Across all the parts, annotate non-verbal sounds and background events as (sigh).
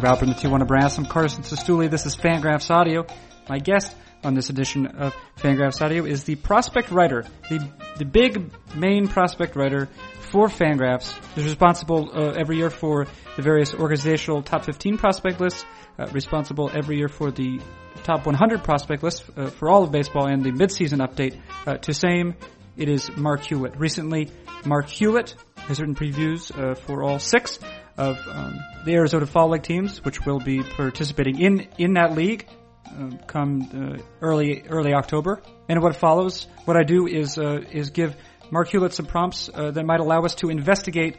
Drew Alpert in the Tijuana Brass. I'm Carson Cistulli. This is Fangraphs Audio. My guest on this edition of Fangraphs Audio is the prospect writer, the the big main prospect writer for Fangraphs. He's responsible uh, every year for the various organizational top 15 prospect lists, uh, responsible every year for the top 100 prospect list uh, for all of baseball and the midseason update. Uh, to same, it is Marc Hulet. Recently, Marc Hulet has written previews uh, for all six of um, the Arizona Fall League teams, which will be participating in in that league uh, come uh, early early October. And what follows, what I do is uh, is give Marc Hulet some prompts uh, that might allow us to investigate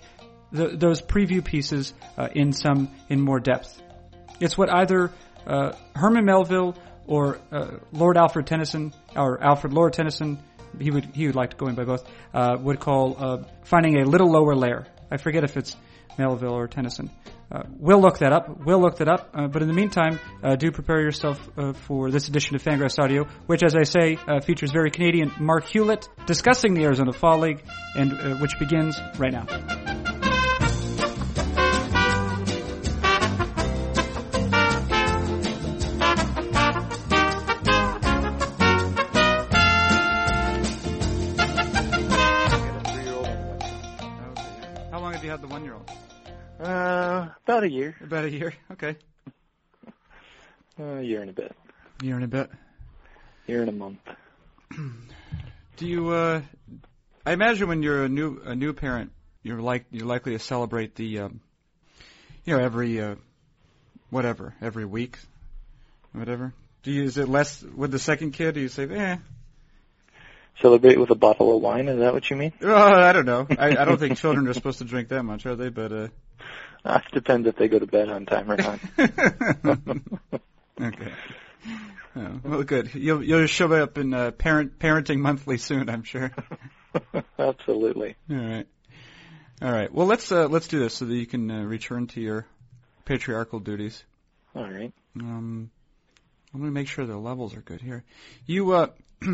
the, those preview pieces uh, in some in more depth. It's what either uh, Herman Melville or Lord Alfred Tennyson or Alfred Lord Tennyson he would he would like to go in by both would call finding a little lower layer. I forget if it's Melville or Tennyson. Uh, we'll look that up. We'll look that up. Uh, but in the meantime, uh, do prepare yourself uh, for this edition of Fangraphs Audio, which, as I say, uh, features very Canadian Marc Hulet discussing the Arizona Fall League, and uh, which begins right now. About a year. About a year. (laughs) Okay. Uh, a year and a bit. Year and a bit. Year and a month. (clears throat) Do you? Uh, I imagine when you're a new a new parent, you're like you're likely to celebrate the, um, you know, every uh, whatever every week, whatever. Do you? Is it less with the second kid? Do you say, eh? Celebrate with a bottle of wine. Is that what you mean? (laughs) Uh, I don't know. I, I don't think children are supposed to drink that much, are they? But Uh, (laughs) it depends if they go to bed on time or not. (laughs) okay. Oh, well, good. You'll you'll show up in uh, parent parenting monthly soon, I'm sure. (laughs) Absolutely. All right. All right. Well, let's uh, let's do this so that you can uh, return to your patriarchal duties. All right. Um, I'm going to make sure the levels are good here. You uh, (clears throat)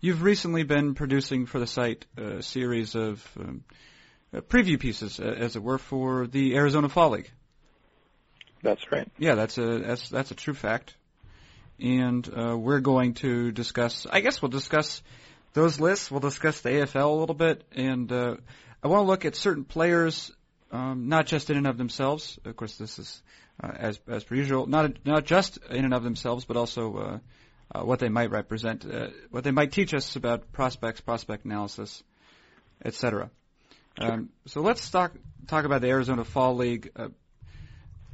you've recently been producing for the site a series of um, uh, preview pieces, uh, as it were, for the Arizona Fall League. That's right. Yeah, that's a that's that's a true fact. And uh, we're going to discuss. I guess we'll discuss those lists. We'll discuss the AFL a little bit, and uh, I want to look at certain players, um, not just in and of themselves. Of course, this is uh, as as per usual, not not just in and of themselves, but also uh, uh, what they might represent, uh, what they might teach us about prospects, prospect analysis, etc. Um, so let's talk talk about the Arizona Fall League uh,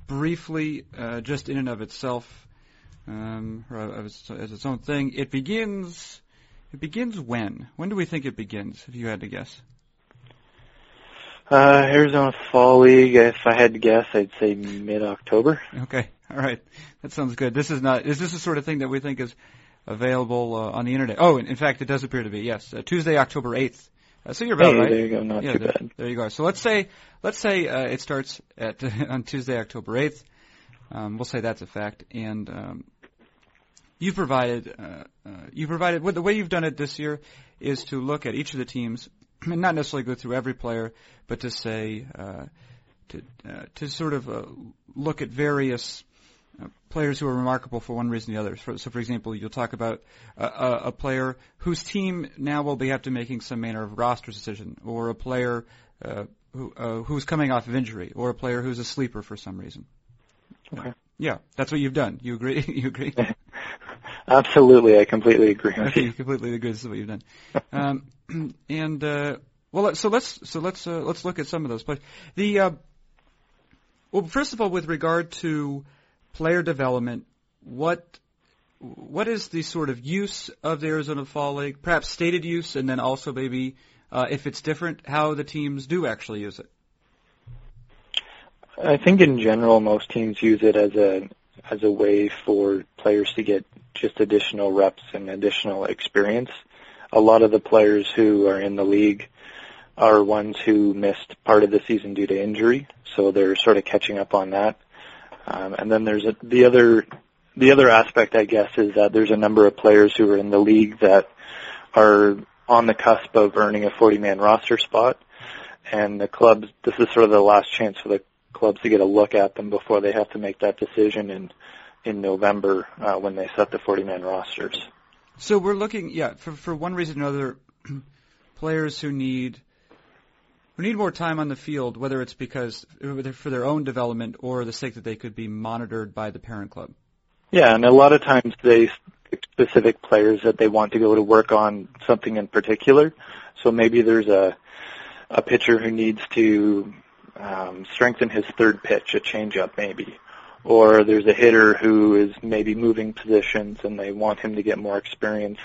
briefly, uh, just in and of itself, um, or as its own thing. It begins. It begins when? When do we think it begins? If you had to guess. Uh, Arizona Fall League. If I had to guess, I'd say mid-October. Okay, all right, that sounds good. This is not. Is this the sort of thing that we think is available uh, on the internet? Oh, in, in fact, it does appear to be. Yes, uh, Tuesday, October eighth. Uh, so you're about Hey, right. there you go. Not yeah, too there, bad. there you go. So let's say let's say uh, it starts at (laughs) on Tuesday, October eighth. Um, we'll say that's a fact, and um, you provided uh, uh, you provided well, the way you've done it this year is to look at each of the teams, (clears throat) and not necessarily go through every player, but to say uh, to uh, to sort of uh, look at various. Players who are remarkable for one reason or the other. So, for example, you'll talk about a, player whose team now will be after making some manner of roster decision, or a player uh, who, uh, who's coming off of injury, or a player who's a sleeper for some reason. Okay. Yeah, that's what you've done. You agree? (laughs) you agree? (laughs) Absolutely, I completely agree okay, you. you completely agree. This is what you've done. Um, (clears throat) and uh, well, so let's so let's uh, let's look at some of those players. The uh, well, first of all, with regard to player development, what what is the sort of use of the Arizona Fall League? Perhaps stated use, and then also maybe uh, if it's different, how the teams do actually use it. I think in general, most teams use it as a as a way for players to get just additional reps and additional experience. A lot of the players who are in the league are ones who missed part of the season due to injury, so they're sort of catching up on that. Um, and then there's a, the other the other aspect, I guess, is that there's a number of players who are in the league that are on the cusp of earning a 40-man roster spot, and the clubs. This is sort of the last chance for the clubs to get a look at them before they have to make that decision in in November uh, when they set the 40 man rosters. So we're looking, yeah, for for one reason or another, (clears throat) players who need who need more time on the field, whether it's because for their own development or the sake that they could be monitored by the parent club. Yeah, and a lot of times they specific players that they want to go to work on something in particular. So maybe there's a a pitcher who needs to um, strengthen his third pitch, a changeup maybe, or there's a hitter who is maybe moving positions and they want him to get more experience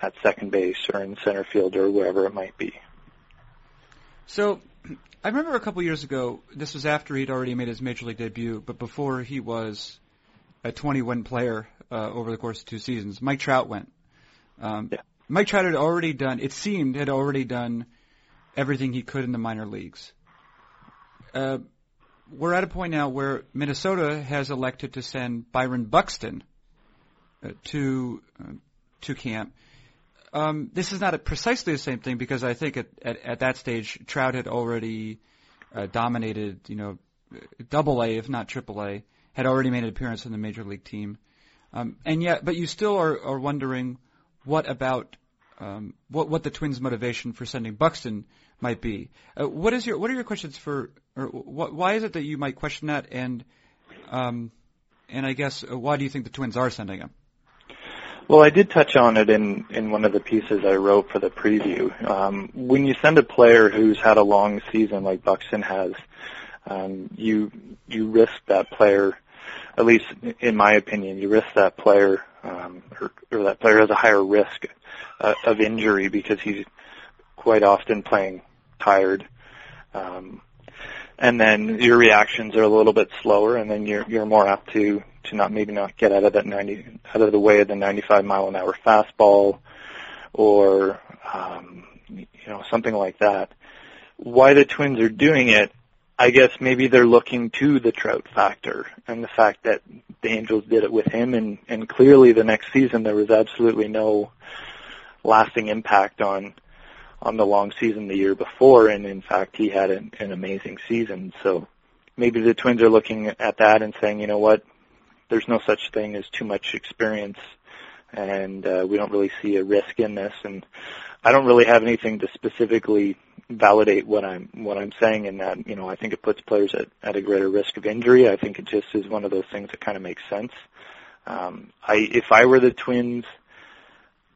at second base or in center field or wherever it might be. So, (clears throat) I remember a couple years ago. This was after he'd already made his major league debut, but before he was a 20-win player uh, over the course of two seasons. Mike Trout went. Um, yeah. Mike Trout had already done. It seemed had already done everything he could in the minor leagues. Uh, we're at a point now where Minnesota has elected to send Byron Buxton uh, to uh, to camp. Um, this is not precisely the same thing because I think at, at, at that stage Trout had already uh, dominated, you know, Double A if not Triple A, had already made an appearance in the major league team, um, and yet, but you still are, are wondering what about um, what what the Twins' motivation for sending Buxton might be. Uh, what is your what are your questions for? Or wh- why is it that you might question that? And um, and I guess uh, why do you think the Twins are sending him? Well, I did touch on it in in one of the pieces I wrote for the preview. Um, when you send a player who's had a long season like Buxton has, um, you you risk that player. At least in my opinion, you risk that player, um, or, or that player has a higher risk uh, of injury because he's quite often playing tired. Um, and then your reactions are a little bit slower, and then you're you're more apt to to not maybe not get out of that 90 out of the way of the 95 mile an hour fastball, or um, you know something like that. Why the Twins are doing it, I guess maybe they're looking to the Trout factor and the fact that the Angels did it with him, and and clearly the next season there was absolutely no lasting impact on on the long season the year before, and in fact, he had an, an amazing season. So maybe the Twins are looking at that and saying, you know what, there's no such thing as too much experience, and uh, we don't really see a risk in this. And I don't really have anything to specifically validate what I'm what I'm saying in that. You know, I think it puts players at, at a greater risk of injury. I think it just is one of those things that kind of makes sense. Um, I if I were the Twins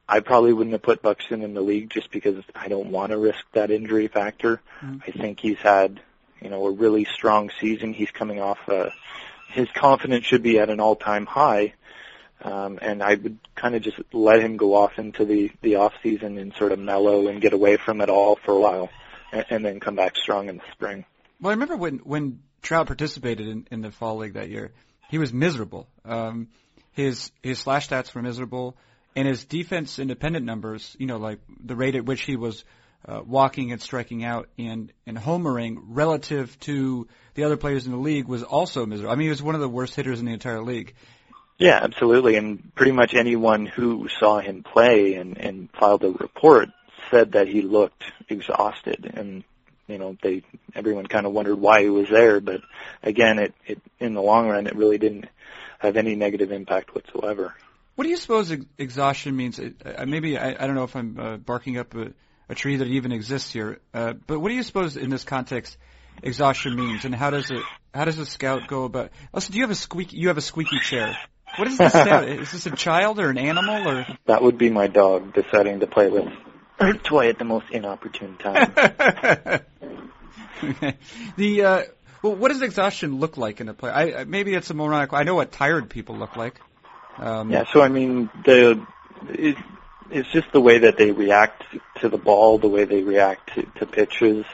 I probably wouldn't have put Buxton in the league just because I don't want to risk that injury factor. Mm-hmm. I think he's had, you know, a really strong season. He's coming off a, his confidence should be at an all-time high. Um, and I would kind of just let him go off into the, the off season and sort of mellow and get away from it all for a while and, and then come back strong in the spring. Well, I remember when, when Trout participated in, in the fall league that year, he was miserable. Um, his, his slash stats were miserable and his defense independent numbers, you know, like the rate at which he was uh, walking and striking out and and homering relative to the other players in the league was also miserable. I mean, he was one of the worst hitters in the entire league. Yeah, absolutely. And pretty much anyone who saw him play and and filed a report said that he looked exhausted and you know they everyone kind of wondered why he was there but again it it in the long run it really didn't have any negative impact whatsoever what do you suppose ex- exhaustion means? Uh, maybe I, I don't know if I'm uh, barking up a, a tree that even exists here, uh, but what do you suppose in this context exhaustion means, and how does it how does a scout go about? Also, do you have a squeaky you have a squeaky chair? What is this? (laughs) is this a child or an animal or? That would be my dog deciding to play with her toy at the most inopportune time. okay. (laughs) The uh, well, what does exhaustion look like in a play? I, maybe it's a moronic. I know what tired people look like. Um, yeah, so I mean, the it, it's just the way that they react to the ball, the way they react to, to pitches.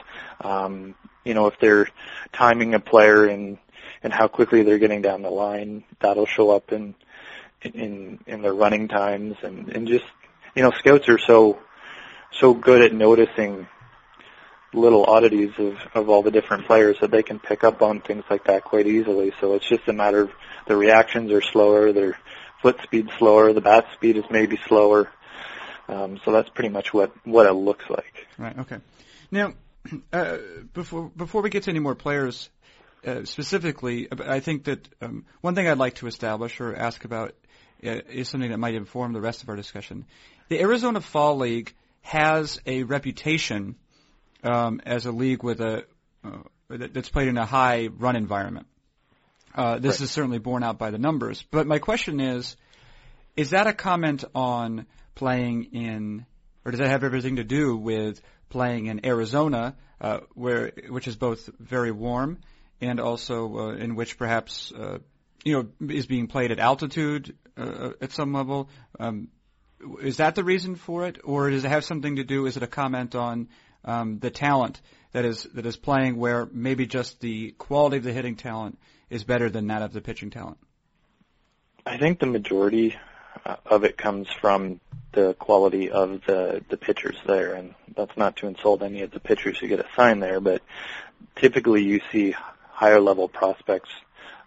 Um, you know, if they're timing a player and and how quickly they're getting down the line, that'll show up in in in their running times and and just you know, scouts are so so good at noticing little oddities of of all the different players that they can pick up on things like that quite easily. So it's just a matter of the reactions are slower, their foot speed slower, the bat speed is maybe slower. Um, so that's pretty much what what it looks like. Right. Okay. Now, (clears throat) uh, before before we get to any more players, uh, specifically, I think that um, one thing I'd like to establish or ask about uh, is something that might inform the rest of our discussion. The Arizona Fall League has a reputation um, as a league with a uh, that's played in a high run environment. Uh, this right. is certainly borne out by the numbers. But my question is, is that a comment on playing in, or does that have everything to do with playing in Arizona, uh, where which is both very warm and also uh, in which perhaps uh, you know is being played at altitude uh, at some level? Um, is that the reason for it, or does it have something to do? Is it a comment on um, the talent that is that is playing where maybe just the quality of the hitting talent is better than that of the pitching talent? I think the majority of it comes from the quality of the the pitchers there, and that's not to insult any of the pitchers who get assigned there, but typically you see higher level prospects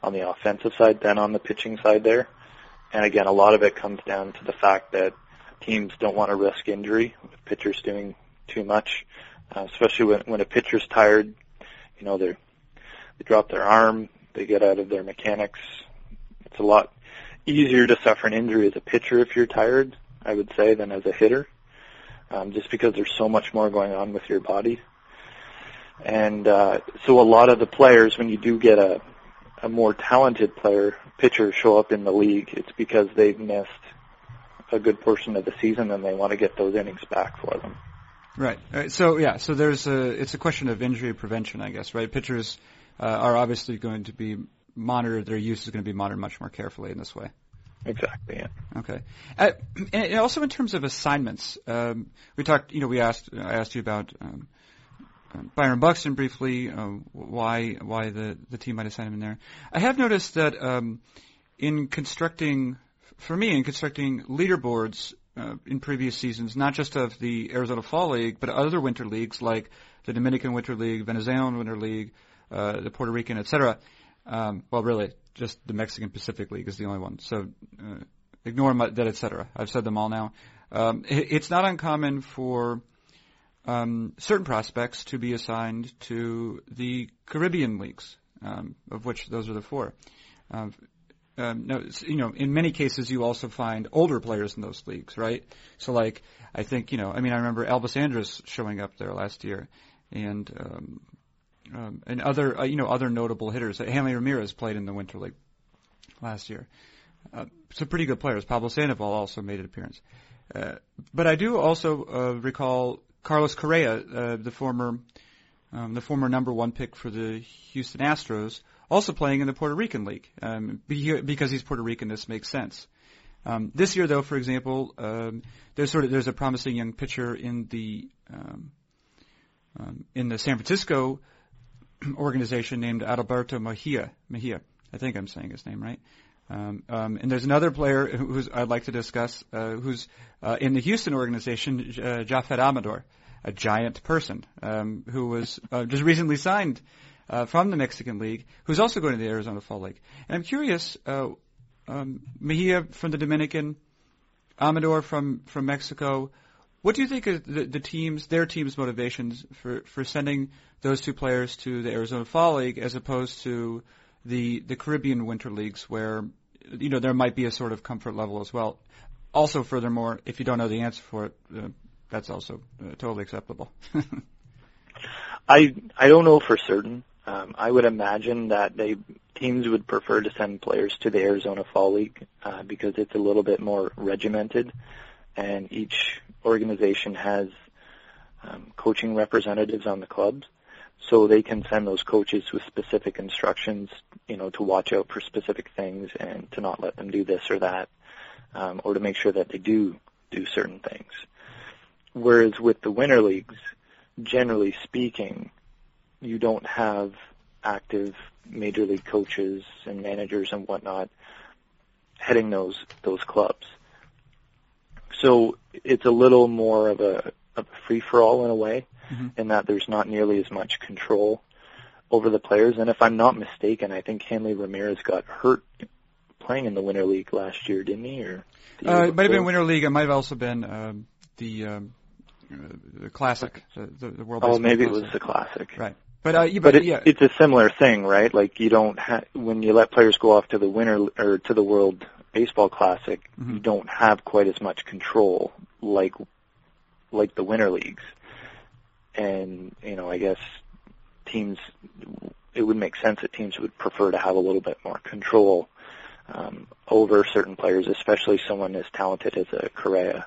on the offensive side than on the pitching side there. And again, a lot of it comes down to the fact that teams don't want to risk injury with pitchers doing too much, uh, especially when when a pitcher's tired. You know, they they drop their arm, they get out of their mechanics. It's a lot easier to suffer an injury as a pitcher if you're tired, I would say, than as a hitter, um, just because there's so much more going on with your body. And uh, so a lot of the players, when you do get a a more talented player pitcher show up in the league, it's because they've missed a good portion of the season and they want to get those innings back for them. Right. right. So yeah. So there's a. It's a question of injury prevention, I guess. Right. Pitchers uh, are obviously going to be monitored. Their use is going to be monitored much more carefully in this way. Exactly. Yeah. Okay. Uh, and also in terms of assignments, um, we talked. You know, we asked. I asked you about. Um, uh, Byron Buxton briefly, uh, why why the the team might assign him in there. I have noticed that um, in constructing, for me, in constructing leaderboards, uh, in previous seasons, not just of the Arizona Fall League, but other winter leagues like the Dominican Winter League, Venezuelan Winter League, uh, the Puerto Rican, etc. Um, well, really, just the Mexican Pacific League is the only one. So uh, ignore that, etc. I've said them all now. Um, it, it's not uncommon for um, certain prospects to be assigned to the Caribbean leagues, um, of which those are the four. Uh, um, no, you know, in many cases you also find older players in those leagues, right? So like, I think, you know, I mean, I remember Elvis Andrus showing up there last year, and um, um, and other, uh, you know, other notable hitters. Hanley Ramirez played in the Winter League last year. Uh, some pretty good players. Pablo Sandoval also made an appearance. Uh, but I do also uh, recall Carlos Correa, uh, the former um, the former number one pick for the Houston Astros, also playing in the Puerto Rican League. Um, because he's Puerto Rican, this makes sense. Um, this year, though, for example, um, there's sort of there's a promising young pitcher in the um, um, in the San Francisco organization named Adalberto Mejia. Mejia, I think I'm saying his name right. Um, um, and there's another player who's I'd like to discuss, uh, who's uh, in the Houston organization, uh, Jafet Amador, a giant person um, who was uh, just recently signed uh, from the Mexican League, who's also going to the Arizona Fall League. And I'm curious, uh, um, Mejia from the Dominican, Amador from from Mexico. What do you think of the, the teams, their teams' motivations for for sending those two players to the Arizona Fall League as opposed to the the Caribbean Winter Leagues, where you know there might be a sort of comfort level as well. Also, furthermore, if you don't know the answer for it, uh, that's also uh, totally acceptable. (laughs) I I don't know for certain. Um, I would imagine that they teams would prefer to send players to the Arizona Fall League uh, because it's a little bit more regimented, and each organization has um, coaching representatives on the clubs, so they can send those coaches with specific instructions, you know, to watch out for specific things and to not let them do this or that, um, or to make sure that they do do certain things. Whereas with the winter leagues, generally speaking, you don't have active major league coaches and managers and whatnot heading those those clubs. So it's a little more of a, of a free for all in a way, mm-hmm. in that there's not nearly as much control over the players. And if I'm not mistaken, I think Hanley Ramirez got hurt playing in the Winter League last year, didn't he? Or uh, it might have been Winter League. It might have also been um, the um, uh, the Classic, the, the World. Oh, maybe Classic. it was the Classic. Right. But, uh, but, but it, yeah. it's a similar thing, right? Like you don't ha- when you let players go off to the winter or to the World Baseball Classic, Mhm. you don't have quite as much control like like the winter leagues. And you know, I guess teams it would make sense that teams would prefer to have a little bit more control um, over certain players, especially someone as talented as a Correa.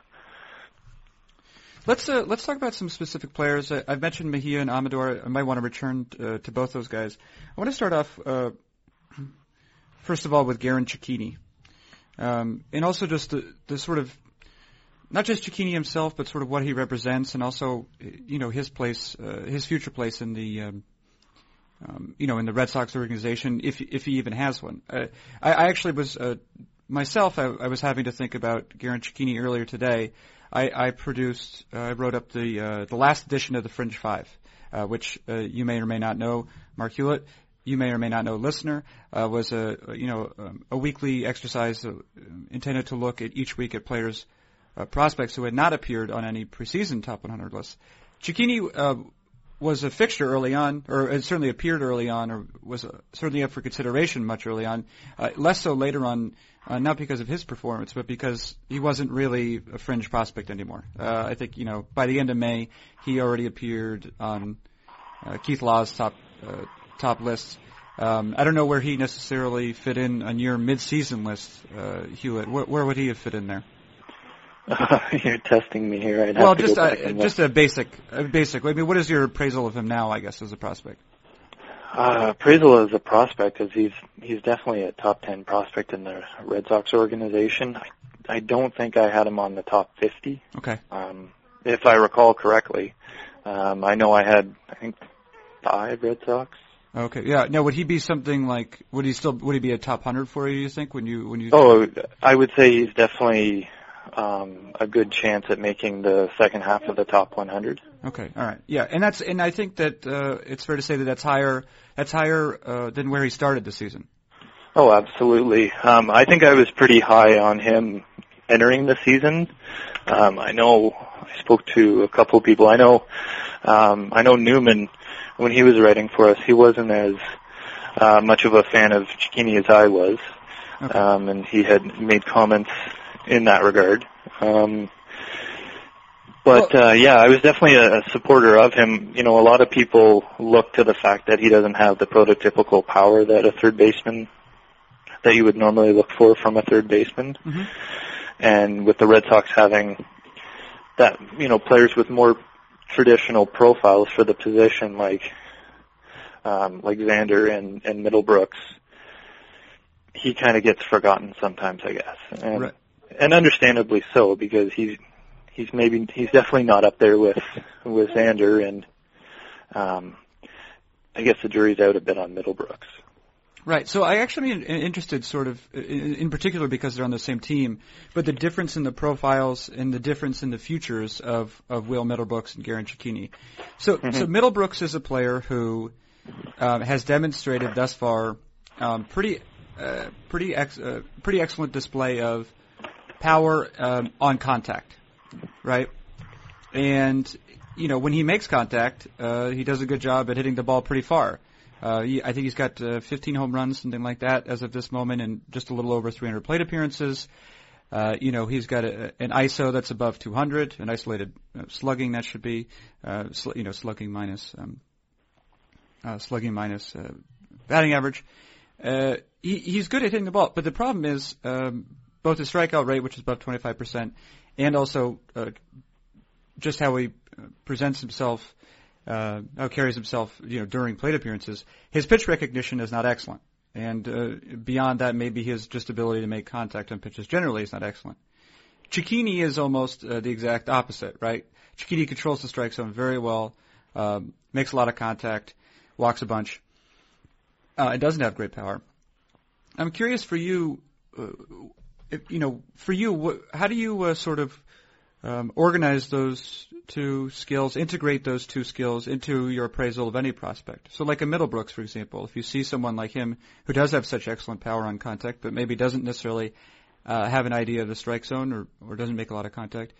Let's uh, let's talk about some specific players. I, I've mentioned Mejia and Amador. I might want to return uh, to both those guys. I want to start off uh, (clears throat) first of all with Garin Cecchini, um, and also just the, the sort of not just Cecchini himself, but sort of what he represents, and also you know his place, uh, his future place in the um, um, you know in the Red Sox organization, if if he even has one. Uh, I, I actually was uh, myself. I, I was having to think about Garin Cecchini earlier today. I, I produced, uh, I wrote up the uh, the last edition of the Fringe Five, uh, which uh, you may or may not know. Marc Hulet, you may or may not know, listener, uh, was a you know um, a weekly exercise uh, intended to look at each week at players, uh, prospects who had not appeared on any preseason top 100 lists. Cecchini uh, was a fixture early on, or certainly appeared early on, or was uh, certainly up for consideration much early on. Uh, less so later on, not because of his performance, but because he wasn't really a fringe prospect anymore. I think you know by the end of May, he already appeared on Keith Law's top uh, top lists. Um, I don't know where he necessarily fit in on your mid-season list, uh, Hulet. Where, where would he have fit in there? (laughs) You're testing me here. I'd well, just uh, just a basic, a basic. I mean, what is your appraisal of him now? I guess as a prospect. Uh, appraisal as a prospect is he's he's definitely a top ten prospect in the Red Sox organization. I, I don't think I had him on the top fifty, Okay. um, if I recall correctly. Um, I know I had I think five Red Sox. Okay. Yeah. Now, would he be something like? Would he still? Would he be a top hundred for you? You think when you when you? Oh, I would say he's definitely um, a good chance at making the second half of the top 100. Okay. All right. Yeah. And that's and I think that uh, it's fair to say that that's higher. That's higher uh, than where he started the season. Oh, absolutely. Um, I think I was pretty high on him entering the season. Um, I know I spoke to a couple of people. I know, um, I know Newman when he was writing for us. He wasn't as uh, much of a fan of Cecchini as I was, Okay. um, and he had made comments in that regard. Um, but uh, yeah, I was definitely a, a supporter of him. You know, a lot of people look to the fact that he doesn't have the prototypical power that a third baseman that you would normally look for from a third baseman. Mhm. And with the Red Sox having that, you know, players with more traditional profiles for the position, like um, like Xander and, and Middlebrooks, he kind of gets forgotten sometimes, I guess, and Right. and understandably so because he's he's maybe he's definitely not up there with with Xander, and um, I guess the jury's out a bit on Middlebrooks. Right. So I actually am interested, sort of, in, in particular because they're on the same team, but the difference in the profiles and the difference in the futures of, of Will Middlebrooks and Garin Cecchini. So, so Middlebrooks is a player who um, has demonstrated thus far um, pretty, uh, pretty, ex- uh, pretty excellent display of power um, on contact, right? And you know when he makes contact, uh, he does a good job at hitting the ball pretty far. Uh, he, I think he's got uh, 15 home runs, something like that, as of this moment, and just a little over 300 plate appearances. Uh, you know, he's got a, an ISO that's above 200, an isolated uh, slugging that should be, uh, sl- you know, slugging minus, um, uh, slugging minus uh, batting average. Uh, he, he's good at hitting the ball, but the problem is um, both his strikeout rate, which is above 25%, and also uh, just how he uh, presents himself uh, carries himself, you know, during plate appearances. His pitch recognition is not excellent, and uh, beyond that, maybe his just ability to make contact on pitches generally is not excellent. Cecchini is almost uh, the exact opposite, right? Cecchini controls the strike zone very well, um, makes a lot of contact, walks a bunch, uh, and doesn't have great power. I'm curious for you, uh, if, you know, for you, what, how do you uh, sort of um, organize those two skills, integrate those two skills into your appraisal of any prospect. So, like a Middlebrooks, for example, if you see someone like him who does have such excellent power on contact, but maybe doesn't necessarily uh, have an idea of the strike zone or, or doesn't make a lot of contact,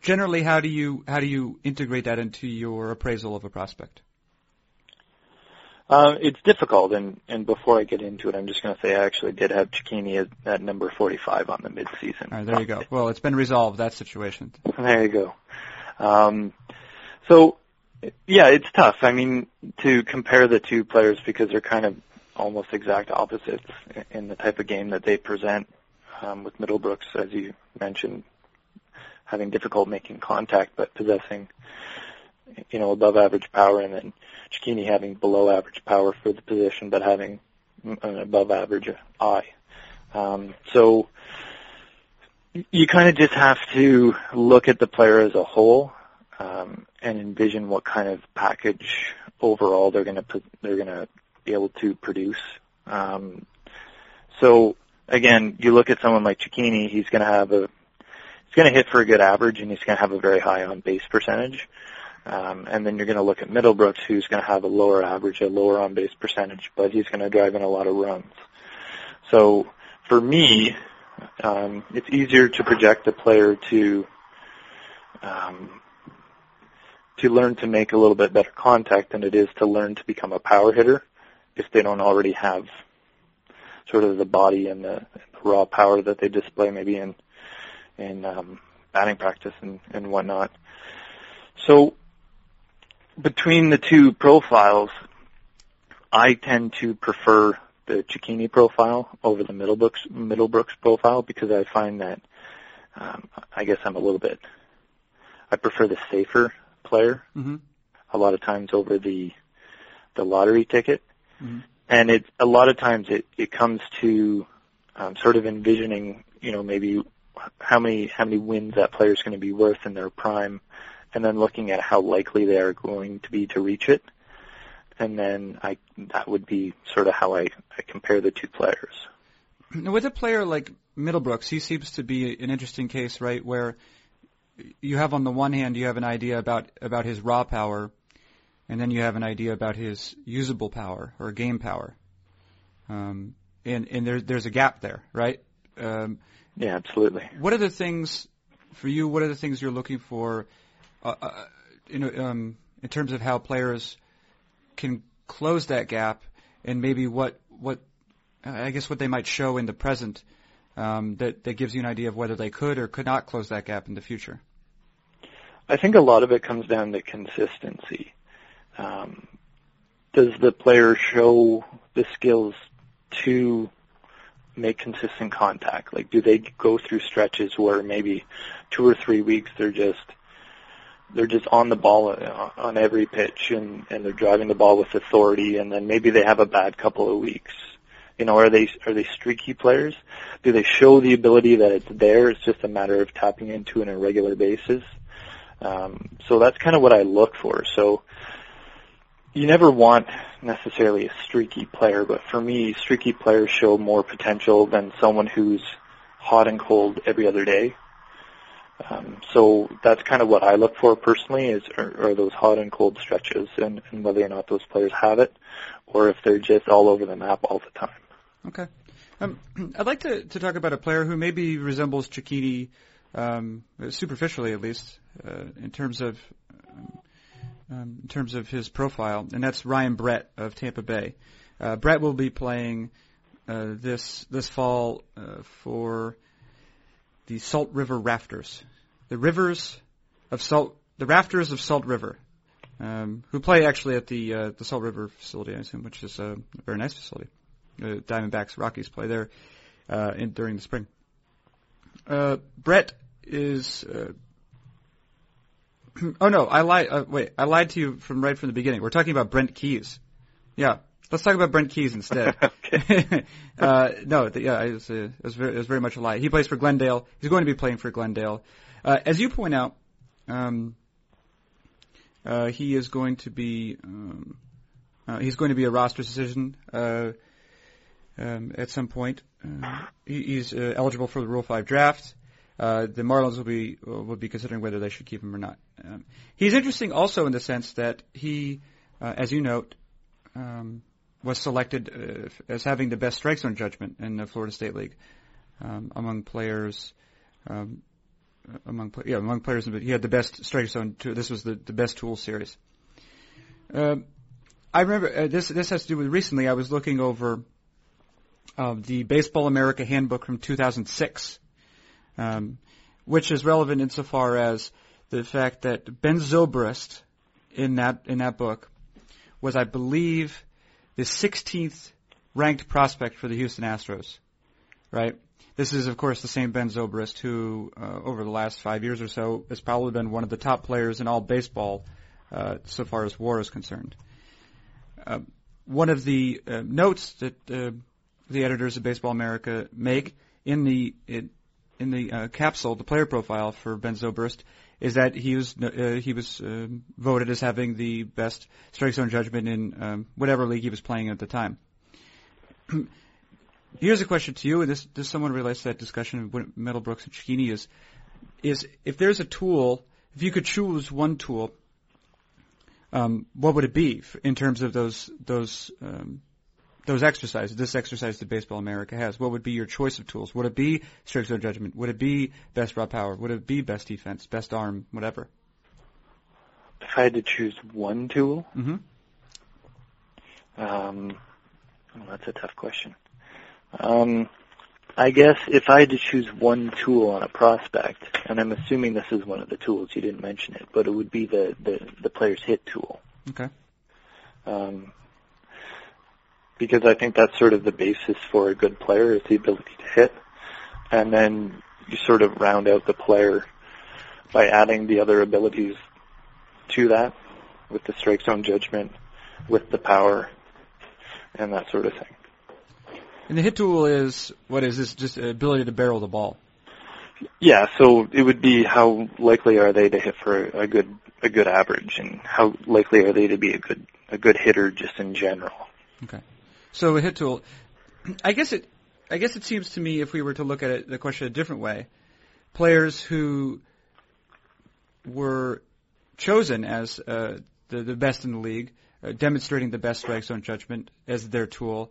generally, how do you how do you integrate that into your appraisal of a prospect? Uh, it's difficult, and, and before I get into it, I'm just going to say I actually did have Cecchini at, at number 45 on the midseason. All right, there you go. Well, it's been resolved, that situation. (laughs) There you go. Um, so, yeah, it's tough. I mean, to compare the two players because they're kind of almost exact opposites in the type of game that they present. Um, with Middlebrooks, as you mentioned, having difficult making contact, but possessing, you know, above average power, and then Cecchini having below average power for the position, but having an above average eye. Um, so you kind of just have to look at the player as a whole um, and envision what kind of package overall they're going to they're going to be able to produce. Um, so again, you look at someone like Cecchini, he's going to have a he's going to hit for a good average, and he's going to have a very high on base percentage. Um, and then you're going to look at Middlebrooks, who's going to have a lower average, a lower on base percentage, but he's going to drive in a lot of runs. So for me, um, it's easier to project a player to um, to learn to make a little bit better contact than it is to learn to become a power hitter if they don't already have sort of the body and the, the raw power that they display maybe in in um, batting practice and, and whatnot. So between the two profiles, I tend to prefer the Cecchini profile over the Middlebrooks Middlebrooks profile because I find that um, I guess I'm a little bit I prefer the safer player mm-hmm. a lot of times over the the lottery ticket, mm-hmm. and it a lot of times it it comes to um, sort of envisioning you know maybe how many how many wins that player is going to be worth in their prime and then looking at how likely they are going to be to reach it. And then I that would be sort of how I, I compare the two players. Now, with a player like Middlebrooks, he seems to be an interesting case, right? Where you have on the one hand you have an idea about about his raw power, and then you have an idea about his usable power or game power. Um, and and there's there's a gap there, right? Um, yeah, absolutely. What are the things for you? What are the things you're looking for uh, uh, um, in terms of how players can close that gap, and maybe what what I guess what they might show in the present um, that that gives you an idea of whether they could or could not close that gap in the future. I think a lot of it comes down to consistency. Um, does the player show the skills to make consistent contact? Like, do they go through stretches where maybe two or three weeks they're just they're just on the ball uh, on every pitch and and they're driving the ball with authority and then maybe they have a bad couple of weeks. You know are they are they streaky players? Do they show the ability that it's there? It's just a matter of tapping into on a regular basis. Um, so that's kind of what I look for. So you never want necessarily a streaky player but for me streaky players show more potential than someone who's hot and cold every other day um, so that's kind of what I look for personally is are, are those hot and cold stretches and, and whether or not those players have it or if they're just all over the map all the time. Okay. Um, (clears throat) I'd like to, to talk about a player who maybe resembles Cecchini, um, superficially at least, uh, in terms of um, in terms of his profile, and that's Ryan Brett of Tampa Bay. Uh, Brett will be playing uh, this this fall uh, for the Salt River Rafters, the rivers of Salt, the Rafters of Salt River, um, who play actually at the uh, the Salt River facility, I assume, which is a very nice facility. Uh, Diamondbacks, Rockies play there uh, in, during the spring. Uh, Brett is. Uh, (clears throat) oh no, I lied. Uh, wait, I lied to you from right from the beginning. We're talking about Brent Keys. Yeah, Let's talk about Brent Keys instead. (laughs) (laughs) uh, no, the, yeah, it was, uh, it, was very, it was very much a lie. He plays for Glendale. He's going to be playing for Glendale. Uh, as you point out, um, uh, he is going to be um, uh, he's going to be a roster decision uh, um, at some point. Uh, he, he's uh, eligible for the Rule Five draft. Uh, the Marlins will be uh, will be considering whether they should keep him or not. Um, he's interesting also in the sense that he, uh, as you note, um, was selected uh, as having the best strike zone judgment in the Florida State League um, among players. Um, among yeah among players, but he had the best strike zone. Tool. This was the the best tool series. Uh, I remember uh, this. This has to do with recently. I was looking over uh, the Baseball America Handbook from 2006, um, which is relevant insofar as the fact that Ben Zobrist in that in that book was, I believe, the 16th ranked prospect for the Houston Astros. Right. This is, of course, the same Ben Zobrist who, uh, over the last five years or so, has probably been one of the top players in all baseball uh, so far as WAR is concerned. Uh, one of the uh, notes that uh, the editors of Baseball America make in the in, in the uh, capsule, the player profile for Ben Zobrist, is that he was uh, he was uh, voted as having the best strike zone judgment in um, whatever league he was playing at the time. (clears throat) Here's a question to you, and this this somewhat relates to that discussion of Middlebrooks and Cecchini is is if there's a tool, if you could choose one tool um, what would it be in terms of those those um, those exercises? This exercise that Baseball America has. What would be your choice of tools? Would it be strike zone judgment? Would it be best raw power? Would it be best defense, best arm, whatever? If I had to choose one tool, mm-hmm. um, oh, that's a tough question. Um, I guess if I had to choose one tool on a prospect, and I'm assuming this is one of the tools you didn't mention it, but it would be the the, the player's hit tool. Okay. Um, because I think that's sort of the basis for a good player is the ability to hit, and then you sort of round out the player by adding the other abilities to that, with the strike zone judgment, with the power, and that sort of thing. And the hit tool is what is this? Just ability to barrel the ball. Yeah, so it would be how likely are they to hit for a good a good average, and how likely are they to be a good a good hitter just in general. Okay, so a hit tool. I guess it I guess it seems to me if we were to look at it, the question a different way, players who were chosen as uh, the the best in the league, uh, demonstrating the best strike zone judgment as their tool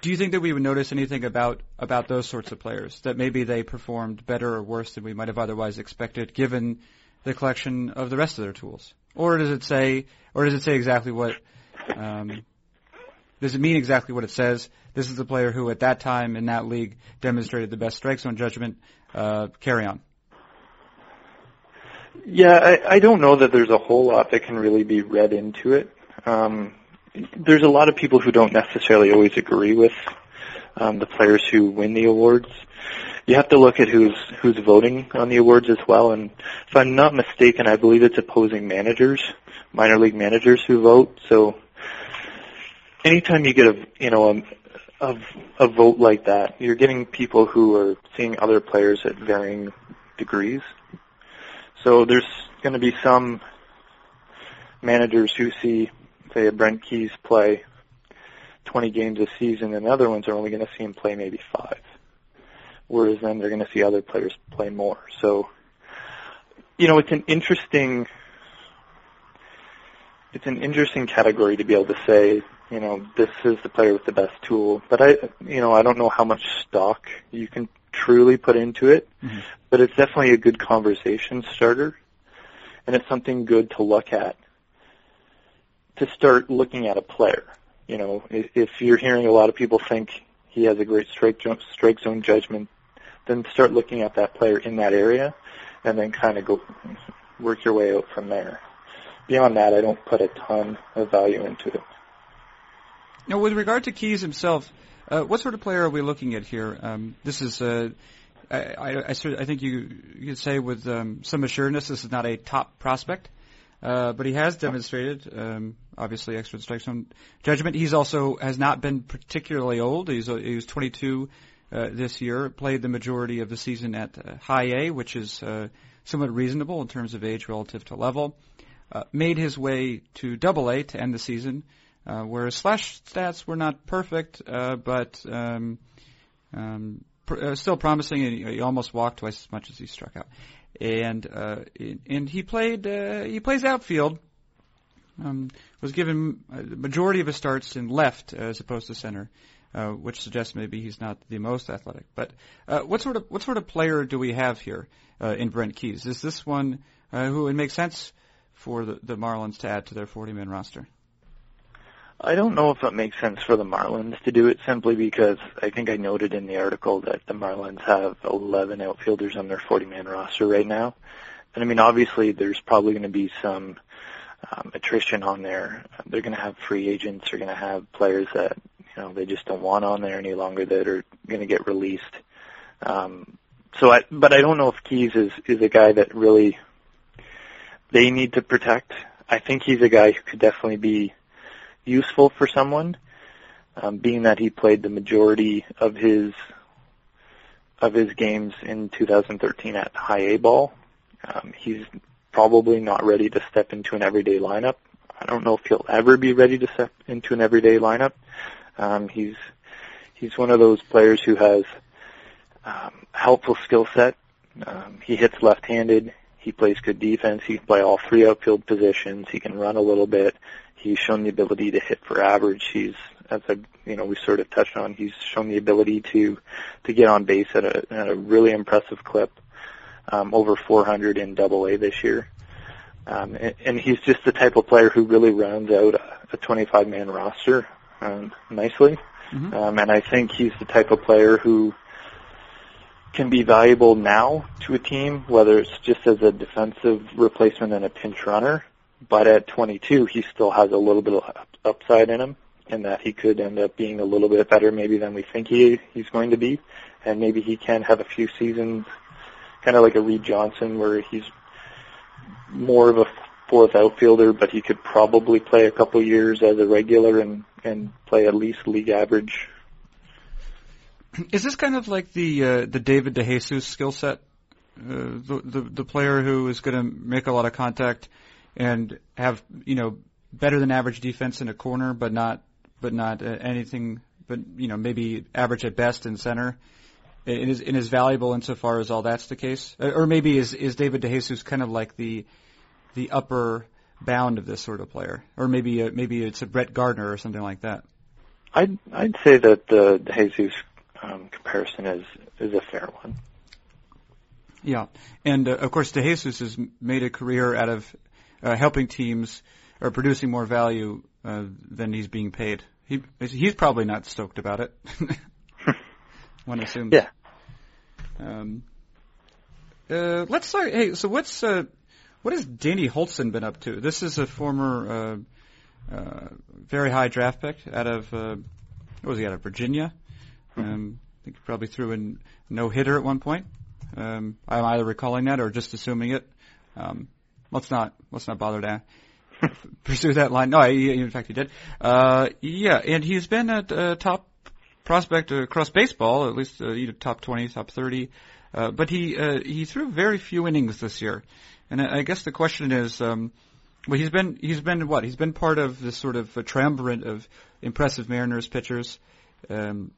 do you think that we would notice anything about about those sorts of players that maybe they performed better or worse than we might have otherwise expected, given the collection of the rest of their tools? Or does it say, or does it say exactly what? Um, does it mean exactly what it says? This is the player who, at that time in that league, demonstrated the best strike zone judgment. Uh, carry on. Yeah, I, I don't know that there's a whole lot that can really be read into it. Um, there's a lot of people who don't necessarily always agree with um, the players who win the awards. You have to look at who's who's voting on the awards as well. And if I'm not mistaken, I believe it's opposing managers, minor league managers who vote. So anytime you get a you know a, a, a vote like that, you're getting people who are seeing other players at varying degrees. So there's going to be some managers who see say a Brent Keys play 20 games a season, and other ones are only going to see him play maybe five. Whereas then they're going to see other players play more. So, you know, it's an interesting, it's an interesting category to be able to say, you know, this is the player with the best tool. But I, you know, I don't know how much stock you can truly put into it. Mm-hmm. But it's definitely a good conversation starter, and it's something good to look at to start looking at a player. You know, if if you're hearing a lot of people think he has a great strike strike zone judgment, then start looking at that player in that area, and then kind of go work your way out from there. Beyond that, I don't put a ton of value into it. Now, with regard to Keys himself, uh, what sort of player are we looking at here? Um, this is, uh, I, I, I, I, think you, you could say with um, some assuredness, this is not a top prospect. Uh, but he has demonstrated, um, obviously, extra strike zone judgment. He's also has not been particularly old. He's uh, he was 22 uh, this year. Played the majority of the season at uh, High A, which is uh, somewhat reasonable in terms of age relative to level. Uh, made his way to Double A to end the season, uh, where his slash stats were not perfect, uh, but um, um, pr- uh, still promising. And he, he almost walked twice as much as he struck out and uh, and he played uh, he plays outfield. Um, was given the majority of his starts in left as opposed to center, uh, which suggests maybe he's not the most athletic. But uh, what sort of what sort of player do we have here uh, in Brent Keys? Is this one uh, who it makes sense for the, the Marlins to add to their 40-man roster? I don't know if it makes sense for the Marlins to do it simply because I think I noted in the article that the Marlins have 11 outfielders on their 40-man roster right now. And I mean, obviously there's probably going to be some um, attrition on there. They're going to have free agents. They're going to have players that, you know, they just don't want on there any longer that are going to get released. Um, so I, but I don't know if Keys is, is a guy that really they need to protect. I think he's a guy who could definitely be useful for someone, um, being that he played the majority of his of his games in 2013 at high A ball. Um, he's probably not ready to step into an everyday lineup. I don't know if he'll ever be ready to step into an everyday lineup. Um, he's he's one of those players who has um, helpful skill set. Um, he hits left-handed. He plays good defense. He can play all three outfield positions. He can run a little bit. He's shown the ability to hit for average. He's, as I, you know, we sort of touched on, he's shown the ability to, to get on base at a, at a really impressive clip, um, over 400 in double A this year. Um, and, and he's just the type of player who really rounds out a, a 25 man roster, um, nicely. Mm-hmm. Um, and I think he's the type of player who, can be valuable now to a team, whether it's just as a defensive replacement and a pinch runner, but at 22, he still has a little bit of upside in him, and that he could end up being a little bit better maybe than we think he he's going to be, and maybe he can have a few seasons, kind of like a Reed Johnson, where he's more of a fourth outfielder, but he could probably play a couple years as a regular and and play at least league average. Is this kind of like the uh, the David DeJesus skill set? Uh, the, the the player who is going to make a lot of contact and have you know better than average defense in a corner, but not but not uh, anything, but you know maybe average at best in center. It is, it is valuable insofar as all that's the case, uh, or maybe is is David DeJesus kind of like the the upper bound of this sort of player, or maybe uh, maybe it's a Brett Gardner or something like that. I'd I'd say that the DeJesus um, comparison is is a fair one. Yeah, and uh, of course DeJesus has made a career out of uh, helping teams or producing more value uh, than he's being paid. He he's probably not stoked about it. (laughs) One assumes. Yeah. Um, uh, let's start. Hey, so what's uh, what has Danny Hultzen been up to? This is a former uh, uh, very high draft pick out of uh, what was he out of Virginia? Mm-hmm. Um, I think he probably threw in no hitter at one point. Um, I'm either recalling that or just assuming it. Um, let's not let's not bother to (laughs) pursue that line. No, he, in fact he did. Uh, yeah, and he's been a uh, top prospect across baseball, at least uh, you know, top 20, top 30. Uh, but he uh, he threw very few innings this year, and I, guess the question is, um, well, he's been he's been what? He's been part of this sort of a triumvirate of impressive Mariners pitchers. Um,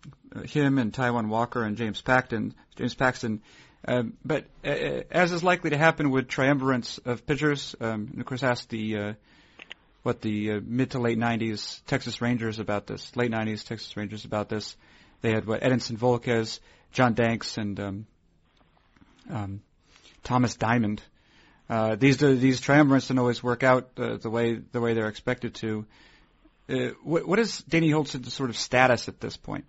him and Taijuan Walker and James Paxton. James Paxton um, but uh, uh, as is likely to happen with triumvirates of pitchers, um, and of course, ask the uh, what the uh, mid to late '90s Texas Rangers about this. Late '90s Texas Rangers about this. They had what Edinson Volquez, John Danks, and um, um, Thomas Diamond. Uh, these these triumvirates don't always work out uh, the way the way they're expected to. Uh, what, what is Danny Hultzen's sort of status at this point?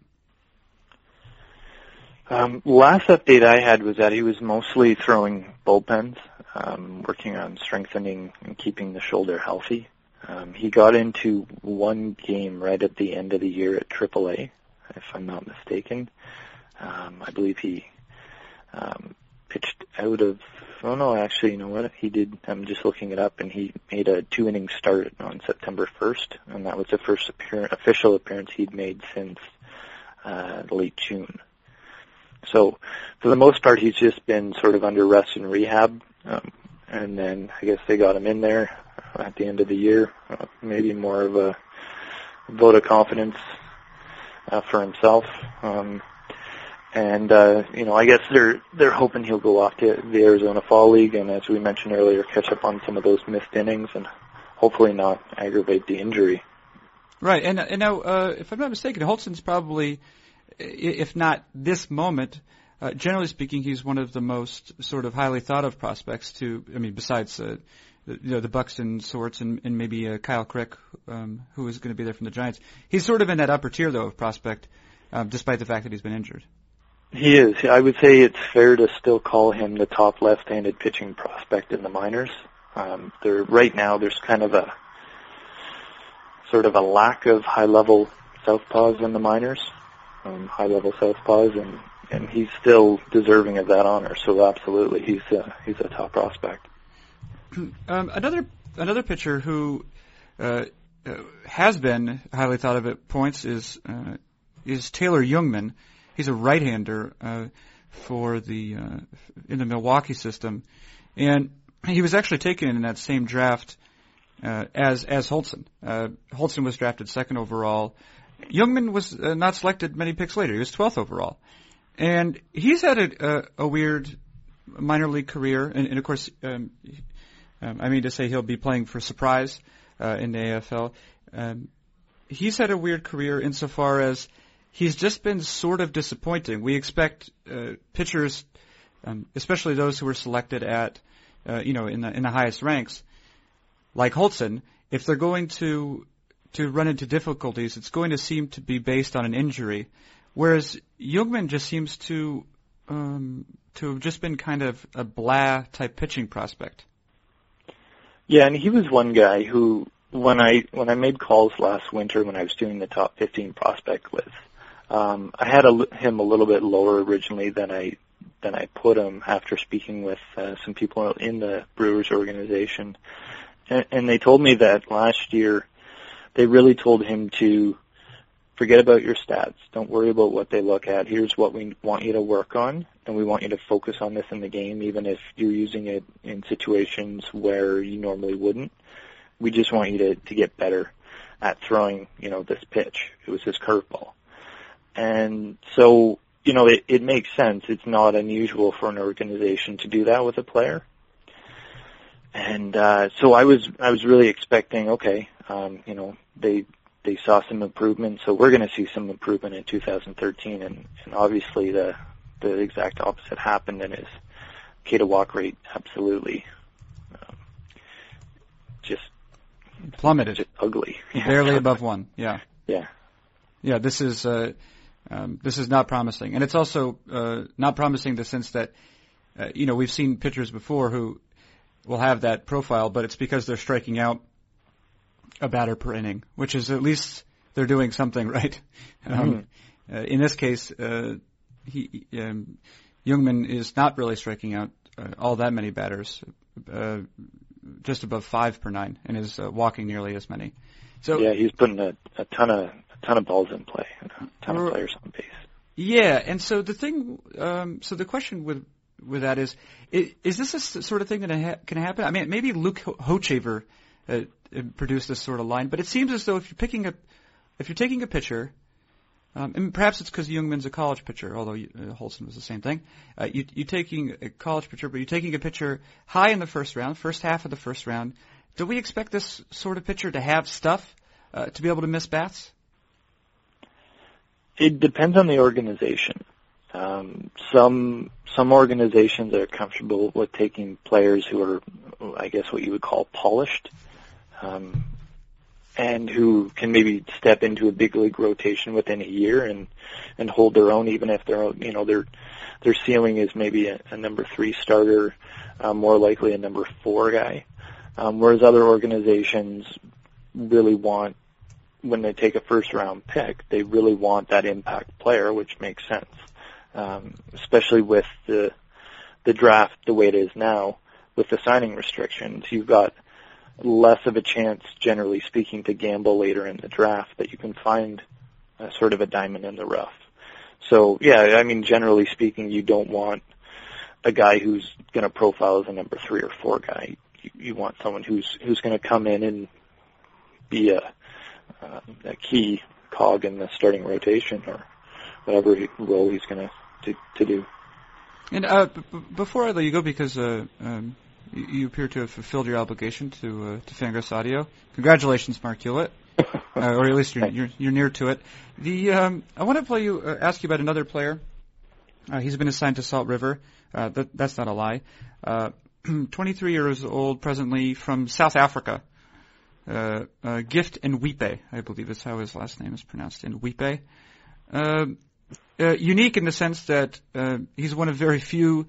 Um, last update I had was that he was mostly throwing bullpens, um, working on strengthening and keeping the shoulder healthy. Um, he got into one game right at the end of the year at AAA, if I'm not mistaken. Um, I believe he um, pitched out of. Oh no, actually, you know what? He did. I'm just looking it up, and he made a two-inning start on September 1st, and that was the first appear- official appearance he'd made since uh, late June. So for the most part, he's just been sort of under rest and rehab. Um, and then I guess they got him in there at the end of the year, uh, maybe more of a vote of confidence uh, for himself. Um, and uh, you know, I guess they're they're hoping he'll go off to the Arizona Fall League, and as we mentioned earlier, catch up on some of those missed innings, and hopefully not aggravate the injury. Right, and and now, uh, if I'm not mistaken, Hultzen's probably if not this moment, uh, generally speaking, he's one of the most sort of highly thought of prospects to, I mean, besides uh, you know the Buxton sorts and, and maybe uh, Kyle Crick, um, who is going to be there from the Giants. He's sort of in that upper tier though of prospect, um, despite the fact that he's been injured. He is. I would say it's fair to still call him the top left-handed pitching prospect in the minors. Um, there right now there's kind of a sort of a lack of high-level southpaws in the minors, um, high-level southpaws, and and he's still deserving of that honor. So absolutely, he's a, he's a top prospect. (clears throat) Um, another another pitcher who uh, uh, has been highly thought of at points is uh, is Taylor Jungmann. He's a right-hander uh, for the uh, in the Milwaukee system, and he was actually taken in that same draft uh, as as Hultzen. Uh, Hultzen was drafted second overall. Jungmann was uh, not selected many picks later. He was 12th overall, and he's had a, a, a weird minor league career. And, and of course, um, um, I mean to say he'll be playing for Surprise uh, in the AFL. Um, he's had a weird career insofar as he's just been sort of disappointing. We expect uh, pitchers, um, especially those who were selected at, uh, you know, in the in the highest ranks, like Hultzen, if they're going to to run into difficulties, it's going to seem to be based on an injury, whereas Jungmann just seems to um, to have just been kind of a blah type pitching prospect. Yeah, and he was one guy who, when I when I made calls last winter when I was doing the top 15 prospect list, um, I had a, him a little bit lower originally than I than I put him after speaking with uh, some people in the Brewers organization, and, and they told me that last year they really told him to forget about your stats. Don't worry about what they look at. Here's what we want you to work on, and we want you to focus on this in the game, even if you're using it in situations where you normally wouldn't. We just want you to, to get better at throwing, you know, this pitch. It was his curveball. And so, you know, it, it makes sense. It's not unusual for an organization to do that with a player. And uh, so I was I was really expecting, okay, um, you know, they they saw some improvement, so we're going to see some improvement in 2013, and, and obviously the the exact opposite happened, and his K to walk rate absolutely um, just plummeted, just ugly, (laughs) barely above one. Yeah, yeah, yeah. This is uh, um, this is not promising, and it's also uh, not promising in the sense that uh, you know we've seen pitchers before who will have that profile, but it's because they're striking out a batter per inning, which is at least they're doing something (laughs) right. Um, mm-hmm. uh, in this case, uh, he um, Jungmann is not really striking out uh, all that many batters, uh, just above five per nine, and is uh, walking nearly as many. So yeah, he's putting a, a ton of a ton of balls in play, a ton of players on base. Yeah, and so the thing, um, so the question with with that is, is, is this a sort of thing that ha- can happen? I mean, maybe Luke Hochevar uh, produce this sort of line. But it seems as though if you're picking a, if you're taking a pitcher, um, and perhaps it's because Jungmann's a college pitcher, although uh, Hultzen was the same thing. Uh, you, you're taking a college pitcher, but you're taking a pitcher high in the first round, first half of the first round. Do we expect this sort of pitcher to have stuff uh, to be able to miss bats? It depends on the organization. Um, some some organizations are comfortable with taking players who are, I guess, what you would call polished um, and who can maybe step into a big league rotation within a year and and hold their own, even if their you know their their ceiling is maybe a, a number three starter, uh, more likely a number four guy. Um, whereas other organizations really want when they take a first round pick, they really want that impact player, which makes sense, um, especially with the the draft the way it is now with the signing restrictions. You've got less of a chance, generally speaking, to gamble later in the draft that you can find uh, sort of a diamond in the rough. So yeah, I mean, generally speaking, you don't want a guy who's going to profile as a number three or four guy. You, you want someone who's who's going to come in and be a uh, a key cog in the starting rotation or whatever role he's going to to do. And uh, b- before I let you go, because uh, um, you, you appear to have fulfilled your obligation to uh, to Fangraphs Audio. Congratulations, Marc Hulet, (laughs) uh, or at least you're, you're, you're near to it. The um, I want to play you uh, ask you about another player. Uh, he's been assigned to Salt River. Uh, that, that's not a lie. Uh, (clears throat) 23 years old presently from South Africa. Uh, uh, Gift Ngoepe, I believe is how his last name is pronounced, Ngoepe. Uh, uh, unique in the sense that uh, he's one of very few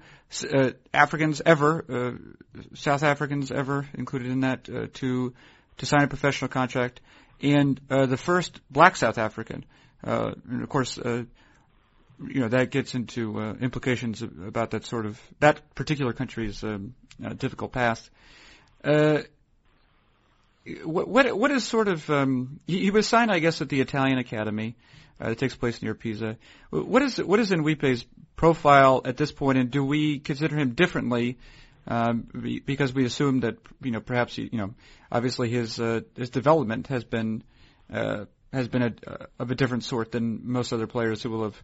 uh, Africans ever, uh, South Africans ever included in that uh, to to sign a professional contract, and uh, the first black South African. Uh, and of course, you know that gets into implications about that sort of that particular country's um, difficult past. Uh, what, what what is sort of um, he, he was signed, I guess, at the Italian Academy. Uh, takes place near Pisa. What is what is Ngoepe's profile at this point, and do we consider him differently? Um, because we assume that you know perhaps you know obviously his uh, his development has been uh, has been a, uh, of a different sort than most other players who will have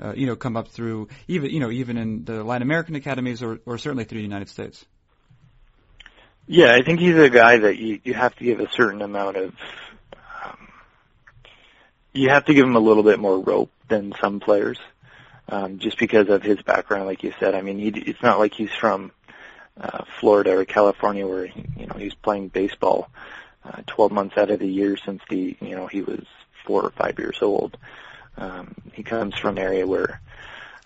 uh, you know come up through even you know even in the Latin American academies or or certainly through the United States. Yeah, I think he's a guy that you you have to give a certain amount of you have to give him a little bit more rope than some players, um, just because of his background. Like you said, I mean, he, it's not like he's from uh, Florida or California where you know he's playing baseball uh, 12 months out of the year since the you know he was four or five years old. Um, he comes from an area where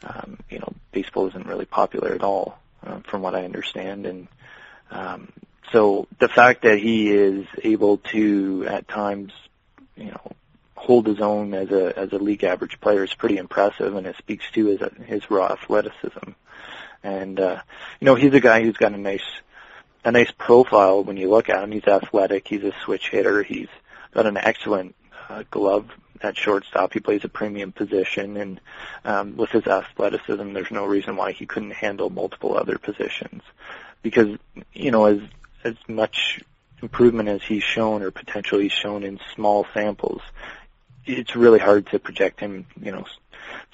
um, you know baseball isn't really popular at all, uh, from what I understand, and um, so the fact that he is able to at times, you know, hold his own as a as a league average player is pretty impressive, and it speaks to his his raw athleticism. And uh, you know, he's a guy who's got a nice a nice profile when you look at him. He's athletic. He's a switch hitter. He's got an excellent uh, glove at shortstop. He plays a premium position, and um, with his athleticism, there's no reason why he couldn't handle multiple other positions. Because you know, as as much improvement as he's shown or potential he's shown in small samples, it's really hard to project him, you know,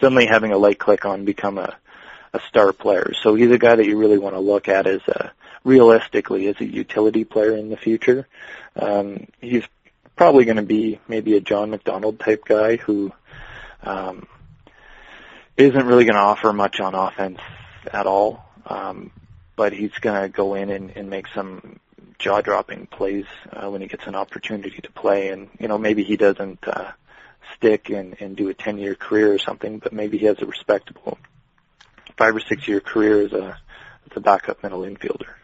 suddenly having a light click on become a, a star player. So he's a guy that you really want to look at as a, realistically as a utility player in the future. Um, he's probably going to be maybe a John McDonald type guy who um, isn't really going to offer much on offense at all. Um, but he's going to go in and, and make some jaw-dropping plays uh, when he gets an opportunity to play. And you know, maybe he doesn't uh, stick and, and do a 10-year career or something, but maybe he has a respectable five or six-year career as a as a backup middle infielder.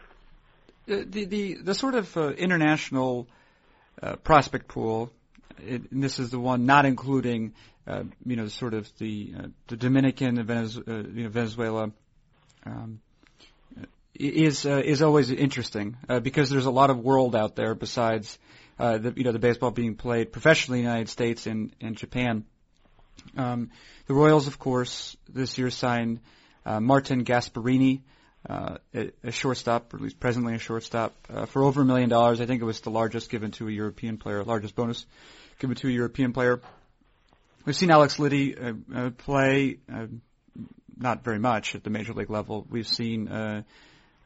The the the, the sort of uh, international uh, prospect pool. It, and this is the one not including, uh, you know, sort of the uh, the Dominican, the Venez- uh, you know, Venezuela, um, is uh, is always interesting uh, because there's a lot of world out there besides uh, the you know the baseball being played professionally in the United States and and Japan. Um, the Royals, of course, this year signed uh, Marten Gasparini, uh, a, shortstop, or at least presently a shortstop, uh, for over a million dollars. I think it was the largest given to a European player, largest bonus given to a European player. We've seen Alex Liddi uh, uh, play, uh, not very much at the major league level. We've seen uh,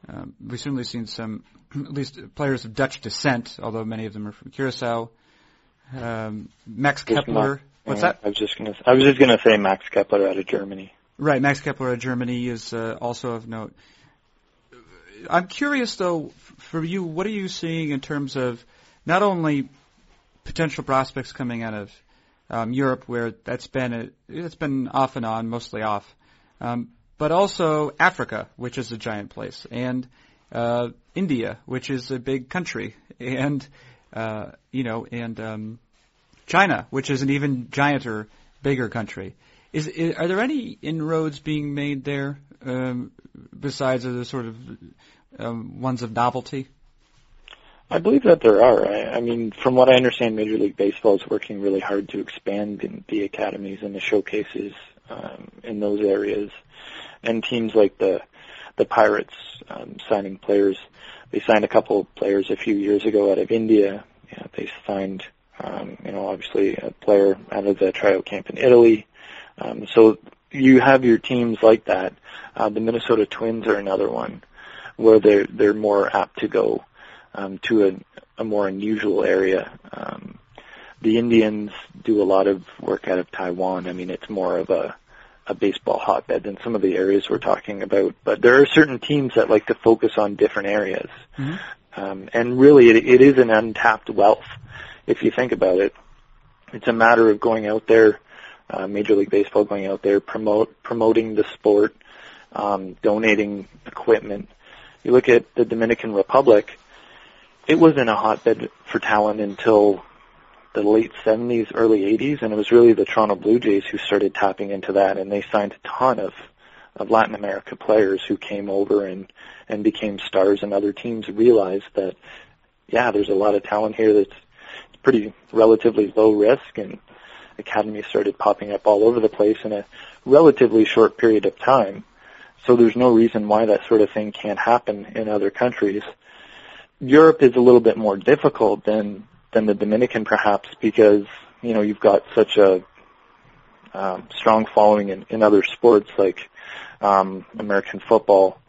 um, we've certainly seen some, (clears throat) at least players of Dutch descent, although many of them are from Curacao. Um, Max Kepler. What's that? I was just gonna. I was just gonna say Max Kepler out of Germany. Right, Max Kepler out of Germany is uh, also of note. I'm curious though, for you, what are you seeing in terms of not only potential prospects coming out of um, Europe, where that's been a, it's been off and on, mostly off, um, but also Africa, which is a giant place, and uh, India, which is a big country, and uh, you know, and um, China, which is an even gianter, bigger country. Is, is are there any inroads being made there um, besides the sort of um, ones of novelty? I believe that there are. I, I mean, from what I understand, Major League Baseball is working really hard to expand the academies and the showcases um, in those areas and teams like the the Pirates um, signing players. They signed a couple of players a few years ago out of India. Know, they signed, um, you know, obviously a player out of the tryout camp in Italy. Um, so you have your teams like that. Uh, the Minnesota Twins are another one where they're they're more apt to go um, to a, a more unusual area. Um, the Indians do a lot of work out of Taiwan. I mean, it's more of a a baseball hotbed than some of the areas we're talking about. But there are certain teams that like to focus on different areas, Mm-hmm. um, and really, it, it is an untapped wealth if you think about it. It's a matter of going out there, uh, Major League Baseball going out there, promote promoting the sport, um, donating equipment. You look at the Dominican Republic; it wasn't a hotbed for talent until the late 70s, early 80s, and it was really the Toronto Blue Jays who started tapping into that, and they signed a ton of of Latin America players who came over and and became stars, and other teams realized that yeah, there's a lot of talent here that's pretty relatively low risk, and academies started popping up all over the place in a relatively short period of time. So there's no reason why that sort of thing can't happen in other countries. Europe is a little bit more difficult than than the Dominican, perhaps, because you know you've got such a um, strong following in, in other sports like um, American football.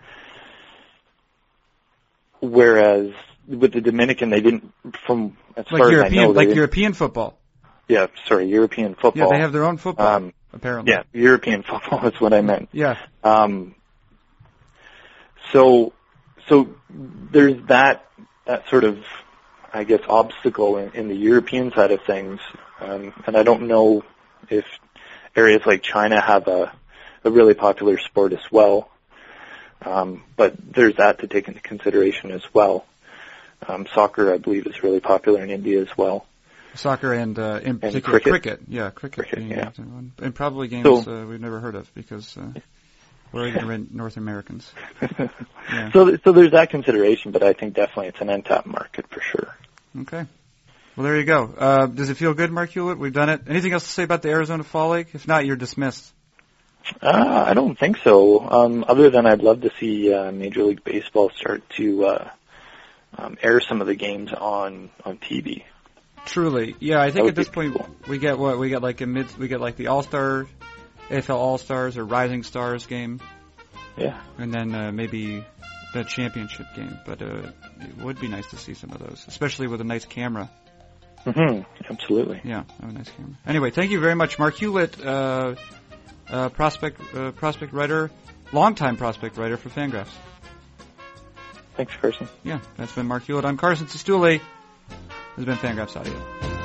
Whereas with the Dominican, they didn't, from as Like far as I European, know, like European football. yeah, sorry, European football. Yeah, they have their own football. Um, apparently. yeah, European (laughs) football is what I meant. Yeah. Um, so, so there's that that sort of, I guess, obstacle in, in the European side of things, um, and I don't know if areas like China have a a really popular sport as well. Um, but there's that to take into consideration as well. Um, soccer, I believe, is really popular in India as well. Soccer and uh, in particular cricket. Yeah, cricket. Cricket, yeah. used in one. And probably games So- uh, we've never heard of because uh, we're ignorant North Americans. (laughs) Yeah. So, so there's that consideration, but I think definitely it's an untapped market for sure. Okay. Well, there you go. Uh, does it feel good, Marc Hulet? We've done it. Anything else to say about the Arizona Fall League? If not, you're dismissed. Uh, I don't think so. Um, other than I'd love to see uh, Major League Baseball start to uh, um, air some of the games on on TV. Truly, yeah. I think at this point cool. we get what we get like a mid. We get like the All Star, AFL All Stars or Rising Stars game, Yeah, and then uh, maybe the championship game. But uh, it would be nice to see some of those, especially with a nice camera. hmm absolutely. Yeah, have a nice camera. Anyway, thank you very much, Marc Hulet, uh, uh, prospect uh, prospect writer, longtime prospect writer for Fangraphs. Thanks, Carson. Yeah, that's been Marc Hulet. I'm Carson Cistulli. This has been Fangraphs Audio.